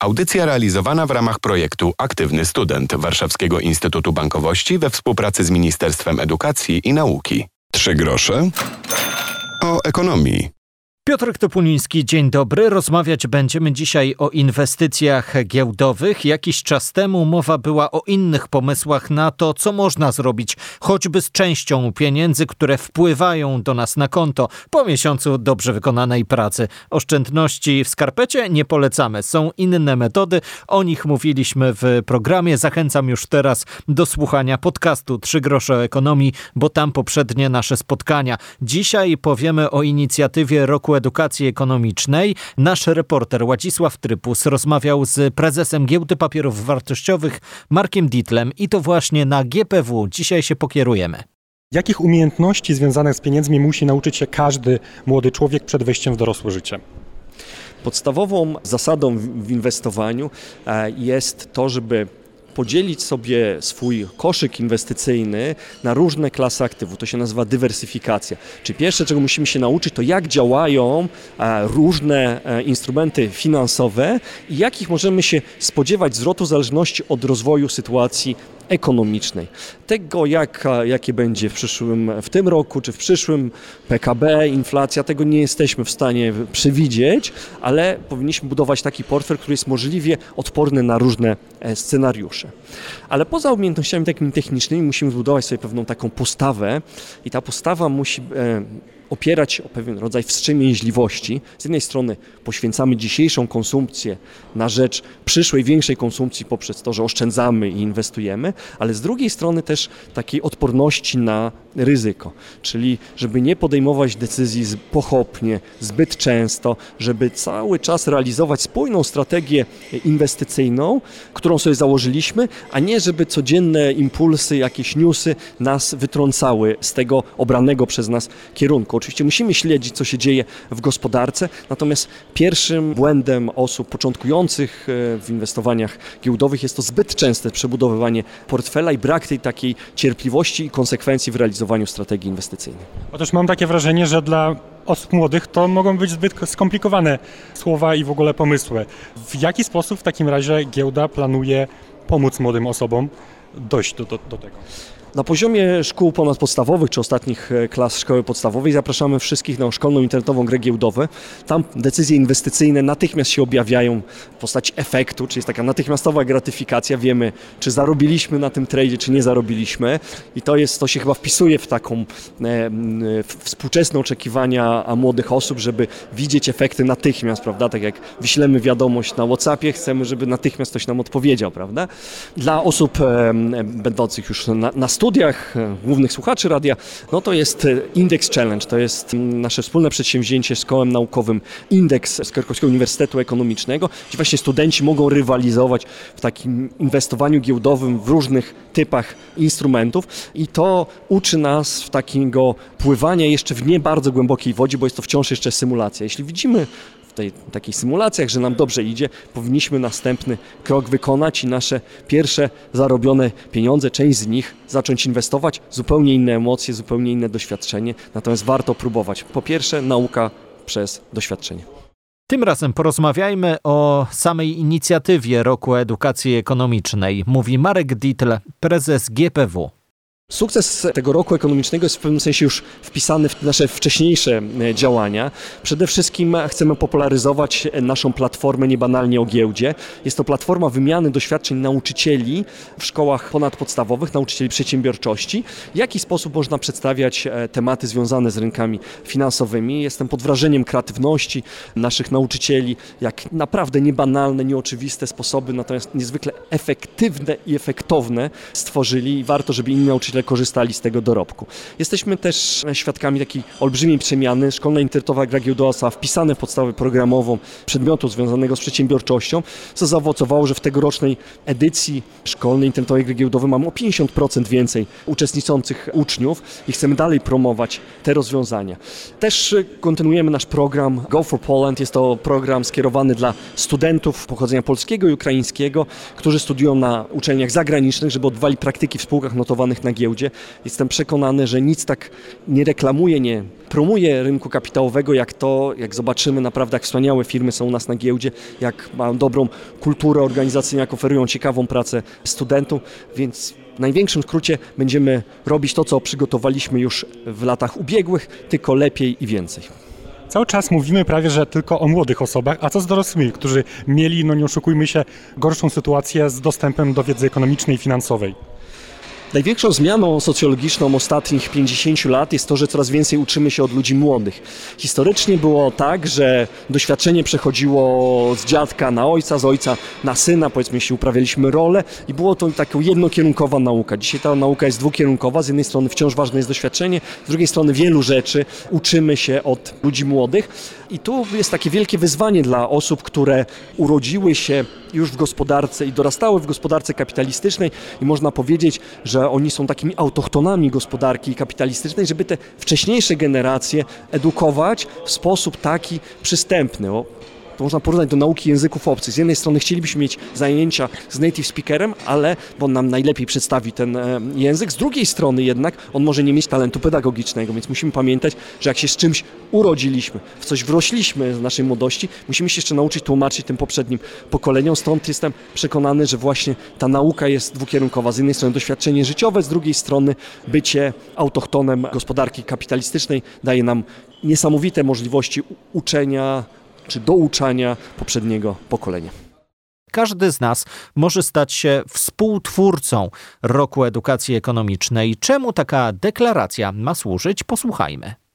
Audycja realizowana w ramach projektu Aktywny Student Warszawskiego Instytutu Bankowości we współpracy z Ministerstwem Edukacji i Nauki. Trzy grosze o ekonomii. Piotr Topuliński, dzień dobry. Rozmawiać będziemy dzisiaj o inwestycjach giełdowych. Jakiś czas temu mowa była o innych pomysłach na to, co można zrobić, choćby z częścią pieniędzy, które wpływają do nas na konto po miesiącu dobrze wykonanej pracy. Oszczędności w skarpecie nie polecamy. Są inne metody. O nich mówiliśmy w programie. Zachęcam już teraz do słuchania podcastu Trzy grosze ekonomii, bo tam poprzednie nasze spotkania. Dzisiaj powiemy o inicjatywie roku Edukacji Ekonomicznej. Nasz reporter Łacisław Trypus rozmawiał z prezesem Giełdy Papierów Wartościowych Markiem Ditlem i to właśnie na GPW dzisiaj się pokierujemy. Jakich umiejętności związanych z pieniędzmi musi nauczyć się każdy młody człowiek przed wejściem w dorosłe życie? Podstawową zasadą w inwestowaniu e, jest to, żeby podzielić sobie swój koszyk inwestycyjny na różne klasy aktywów. To się nazywa dywersyfikacja. Czy pierwsze, czego musimy się nauczyć, to jak działają e, różne e, instrumenty finansowe i jakich możemy się spodziewać zwrotu w zależności od rozwoju sytuacji ekonomicznej. Tego, jak, jakie będzie w, przyszłym, w tym roku czy w przyszłym PKB, inflacja, tego nie jesteśmy w stanie przewidzieć, ale powinniśmy budować taki portfel, który jest możliwie odporny na różne e, scenariusze. Ale poza umiejętnościami takimi technicznymi musimy zbudować sobie pewną taką postawę i ta postawa musi opierać o pewien rodzaj wstrzemięźliwości. Z jednej strony poświęcamy dzisiejszą konsumpcję na rzecz przyszłej większej konsumpcji poprzez to, że oszczędzamy i inwestujemy, ale z drugiej strony też takiej odporności na ryzyko, czyli żeby nie podejmować decyzji pochopnie, zbyt często, żeby cały czas realizować spójną strategię inwestycyjną, którą sobie założyliśmy, a nie żeby codzienne impulsy, jakieś newsy nas wytrącały z tego obranego przez nas kierunku. Oczywiście musimy śledzić, co się dzieje w gospodarce, natomiast pierwszym błędem osób początkujących e, w inwestowaniach giełdowych jest to zbyt częste przebudowywanie portfela i brak tej takiej cierpliwości i konsekwencji w realizowaniu strategii inwestycyjnej. Otóż mam takie wrażenie, że dla osób młodych to mogą być zbyt skomplikowane słowa i w ogóle pomysły. W jaki sposób w takim razie giełda planuje pomóc młodym osobom dojść do, do, do tego? Na poziomie szkół ponadpodstawowych czy ostatnich e, klas szkoły podstawowej zapraszamy wszystkich na szkolną internetową grę giełdowe. Tam decyzje inwestycyjne natychmiast się objawiają w postaci efektu, czyli jest taka natychmiastowa gratyfikacja. Wiemy, czy zarobiliśmy na tym tradzie, czy nie zarobiliśmy. I to jest, to się chyba wpisuje w taką e, w współczesne oczekiwania młodych osób, żeby widzieć efekty natychmiast, prawda? Tak jak wyślemy wiadomość na WhatsAppie, chcemy, żeby natychmiast ktoś nam odpowiedział, prawda? Dla osób e, będących już na, na studiach, studiach, e, głównych słuchaczy radia, no to jest e, Index Challenge. To jest mm, nasze wspólne przedsięwzięcie z kołem naukowym Index z Krakowskiego Uniwersytetu Ekonomicznego, gdzie właśnie studenci mogą rywalizować w takim inwestowaniu giełdowym w różnych typach instrumentów i to uczy nas w takiego pływania jeszcze w nie bardzo głębokiej wodzie, bo jest to wciąż jeszcze symulacja. Jeśli widzimy tej, takich symulacjach, że nam dobrze idzie, powinniśmy następny krok wykonać i nasze pierwsze zarobione pieniądze, część z nich zacząć inwestować. Zupełnie inne emocje, zupełnie inne doświadczenie, natomiast warto próbować. Po pierwsze, nauka przez doświadczenie. Tym razem porozmawiajmy o samej inicjatywie Roku Edukacji Ekonomicznej, mówi Marek Dietl, prezes GPW. Sukces tego roku ekonomicznego jest w pewnym sensie już wpisany w nasze wcześniejsze e, działania. Przede wszystkim chcemy popularyzować naszą platformę Niebanalnie o giełdzie. Jest to platforma wymiany doświadczeń nauczycieli w szkołach ponadpodstawowych, nauczycieli przedsiębiorczości. W jaki sposób można przedstawiać e, tematy związane z rynkami finansowymi. Jestem pod wrażeniem kreatywności naszych nauczycieli, jak naprawdę niebanalne, nieoczywiste sposoby, natomiast niezwykle efektywne i efektowne stworzyli i warto, żeby inni nauczyciele korzystali z tego dorobku. Jesteśmy też świadkami takiej olbrzymiej przemiany. Szkolna internetowa gra giełdowa została wpisana w podstawę programową przedmiotu związanego z przedsiębiorczością, co zaowocowało, że w tegorocznej edycji szkolnej internetowej gry giełdowej mamy o 50% więcej uczestniczących uczniów i chcemy dalej promować te rozwiązania. Też kontynuujemy nasz program Go for Poland. Jest to program skierowany dla studentów pochodzenia polskiego i ukraińskiego, którzy studiują na uczelniach zagranicznych, żeby odwali praktyki w spółkach notowanych na giełdzie giełdzie. Jestem przekonany, że nic tak nie reklamuje, nie promuje rynku kapitałowego, jak to, jak zobaczymy naprawdę, jak wspaniałe firmy są u nas na giełdzie, jak mają dobrą kulturę organizacyjną, jak oferują ciekawą pracę studentom, więc w największym skrócie będziemy robić to, co przygotowaliśmy już w latach ubiegłych, tylko lepiej i więcej. Cały czas mówimy prawie, że tylko o młodych osobach, a co z dorosłymi, którzy mieli, no nie oszukujmy się, gorszą sytuację z dostępem do wiedzy ekonomicznej i finansowej? Największą zmianą socjologiczną ostatnich 50 lat jest to, że coraz więcej uczymy się od ludzi młodych. Historycznie było tak, że doświadczenie przechodziło z dziadka na ojca, z ojca na syna, powiedzmy, jeśli uprawialiśmy rolę i było to taka jednokierunkowa nauka. Dzisiaj ta nauka jest dwukierunkowa. Z jednej strony wciąż ważne jest doświadczenie, z drugiej strony wielu rzeczy uczymy się od ludzi młodych. I tu jest takie wielkie wyzwanie dla osób, które urodziły się już w gospodarce i dorastały w gospodarce kapitalistycznej i można powiedzieć, że oni są takimi autochtonami gospodarki kapitalistycznej, żeby te wcześniejsze generacje edukować w sposób taki przystępny. O, to można porównać do nauki języków obcych. Z jednej strony chcielibyśmy mieć zajęcia z native speakerem, ale on nam najlepiej przedstawi ten e, język. Z drugiej strony jednak on może nie mieć talentu pedagogicznego, więc musimy pamiętać, że jak się z czymś urodziliśmy, w coś wrośliśmy z naszej młodości, musimy się jeszcze nauczyć tłumaczyć tym poprzednim pokoleniom. Stąd jestem przekonany, że właśnie ta nauka jest dwukierunkowa. Z jednej strony doświadczenie życiowe, z drugiej strony bycie autochtonem gospodarki kapitalistycznej daje nam niesamowite możliwości uczenia, czy douczania poprzedniego pokolenia. Każdy z nas może stać się współtwórcą roku edukacji ekonomicznej. Czemu taka deklaracja ma służyć? Posłuchajmy.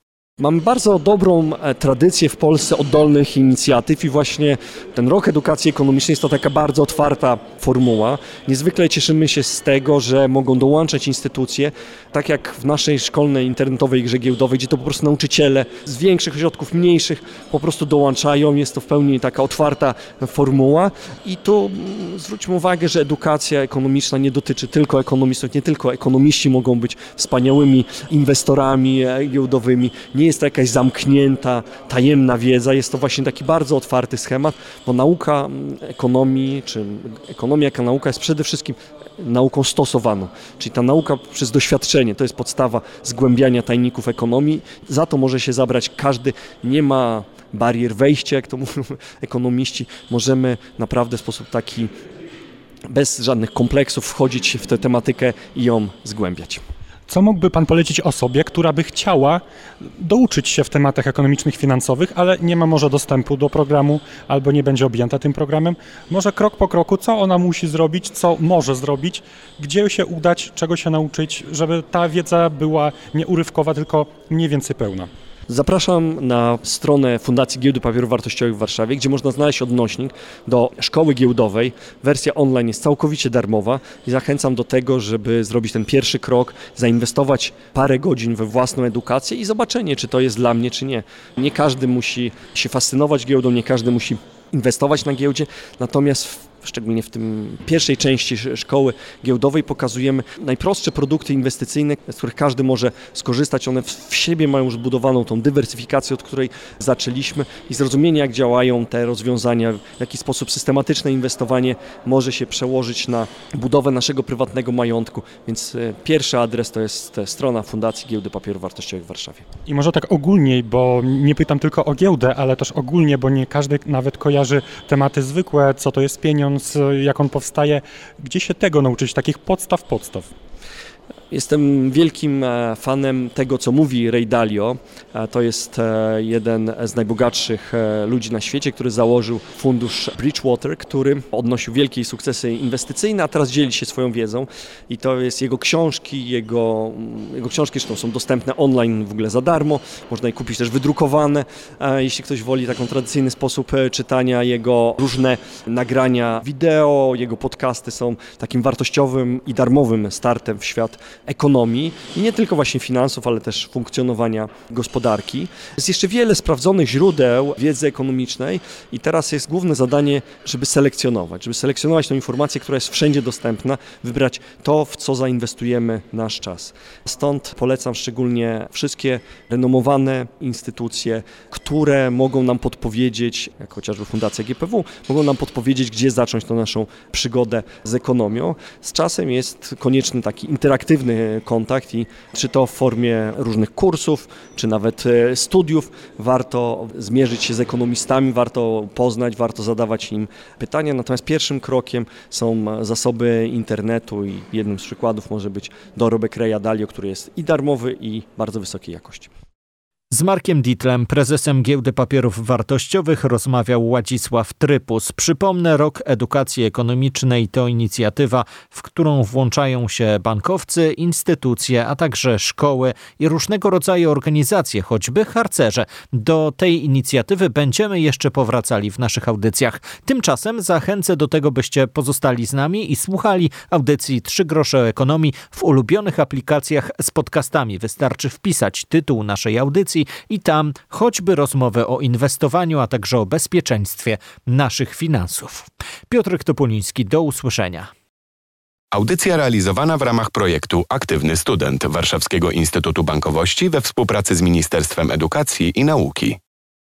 Mamy bardzo dobrą e, tradycję w Polsce oddolnych inicjatyw i właśnie ten rok edukacji ekonomicznej jest to taka bardzo otwarta formuła. Niezwykle cieszymy się z tego, że mogą dołączać instytucje, tak jak w naszej szkolnej internetowej grze giełdowej, gdzie to po prostu nauczyciele z większych ośrodków, mniejszych po prostu dołączają. Jest to w pełni taka otwarta formuła i tu mm, zwróćmy uwagę, że edukacja ekonomiczna nie dotyczy tylko ekonomistów, nie tylko ekonomiści mogą być wspaniałymi inwestorami e, giełdowymi, nie jest to jakaś zamknięta, tajemna wiedza, jest to właśnie taki bardzo otwarty schemat, bo nauka mm, ekonomii, czy ekonomia jako nauka jest przede wszystkim nauką stosowaną, czyli ta nauka przez doświadczenie, to jest podstawa zgłębiania tajników ekonomii, za to może się zabrać każdy, nie ma barier wejścia, jak to mówią ekonomiści, możemy naprawdę w sposób taki bez żadnych kompleksów wchodzić w tę tematykę i ją zgłębiać. Co mógłby Pan polecić osobie, która by chciała douczyć się w tematach ekonomicznych, finansowych, ale nie ma może dostępu do programu albo nie będzie objęta tym programem? Może krok po kroku, co ona musi zrobić, co może zrobić, gdzie się udać, czego się nauczyć, żeby ta wiedza była nie urywkowa, tylko mniej więcej pełna. Zapraszam na stronę Fundacji Giełdy Papierów Wartościowych w Warszawie, gdzie można znaleźć odnośnik do szkoły giełdowej. Wersja online jest całkowicie darmowa i zachęcam do tego, żeby zrobić ten pierwszy krok, zainwestować parę godzin we własną edukację i zobaczenie, czy to jest dla mnie, czy nie. Nie każdy musi się fascynować giełdą, nie każdy musi inwestować na giełdzie, natomiast szczególnie w tym pierwszej części szkoły giełdowej pokazujemy najprostsze produkty inwestycyjne, z których każdy może skorzystać. One w siebie mają już zbudowaną tą dywersyfikację, od której zaczęliśmy i zrozumienie, jak działają te rozwiązania, w jaki sposób systematyczne inwestowanie może się przełożyć na budowę naszego prywatnego majątku. Więc e, pierwszy adres to jest strona Fundacji Giełdy Papierów Wartościowych w Warszawie. I może tak ogólniej, bo nie pytam tylko o giełdę, ale też ogólnie, bo nie każdy nawet kojarzy tematy zwykłe, co to jest pieniądz, jak on powstaje, gdzie się tego nauczyć, takich podstaw, podstaw. Jestem wielkim e, fanem tego, co mówi Ray Dalio. E, to jest e, jeden z najbogatszych ludzi na świecie, który założył fundusz Bridgewater, który odnosił wielkie sukcesy inwestycyjne, a teraz dzieli się swoją wiedzą. I to jest jego książki, jego, mm, jego książki zresztą są dostępne online w ogóle za darmo. Można je kupić też wydrukowane, jeśli ktoś woli taką tradycyjny sposób czytania. Jego różne nagrania wideo, jego podcasty są takim wartościowym i darmowym startem w świat ekonomii i nie tylko właśnie finansów, ale też funkcjonowania gospodarki. Jest jeszcze wiele sprawdzonych źródeł wiedzy ekonomicznej i teraz jest główne zadanie, żeby selekcjonować, żeby selekcjonować tę informację, która jest wszędzie dostępna, wybrać to, w co zainwestujemy nasz czas. Stąd polecam szczególnie wszystkie renomowane instytucje, które mogą nam podpowiedzieć, jak chociażby Fundacja GPW, mogą nam podpowiedzieć, gdzie zacząć tę naszą przygodę z ekonomią. Z czasem jest konieczny taki interaktywny kontakt i czy to w formie różnych kursów, czy nawet e, studiów, warto zmierzyć się z ekonomistami, warto poznać, warto zadawać im pytania. Natomiast pierwszym krokiem są zasoby internetu i jednym z przykładów może być dorobek Reja Dalio, który jest i darmowy i bardzo wysokiej jakości. Z Markiem Ditlem, prezesem Giełdy Papierów Wartościowych, rozmawiał Ładisław Trypus. Przypomnę, rok edukacji ekonomicznej to inicjatywa, w którą włączają się bankowcy, instytucje, a także szkoły i różnego rodzaju organizacje, choćby harcerze. Do tej inicjatywy będziemy jeszcze powracali w naszych audycjach. Tymczasem zachęcę do tego, byście pozostali z nami i słuchali audycji Trzy grosze ekonomii w ulubionych aplikacjach z podcastami. Wystarczy wpisać tytuł naszej audycji i tam choćby rozmowę o inwestowaniu, a także o bezpieczeństwie naszych finansów. Piotr Topuliński, do usłyszenia. Audycja realizowana w ramach projektu Aktywny Student Warszawskiego Instytutu Bankowości we współpracy z Ministerstwem Edukacji i Nauki.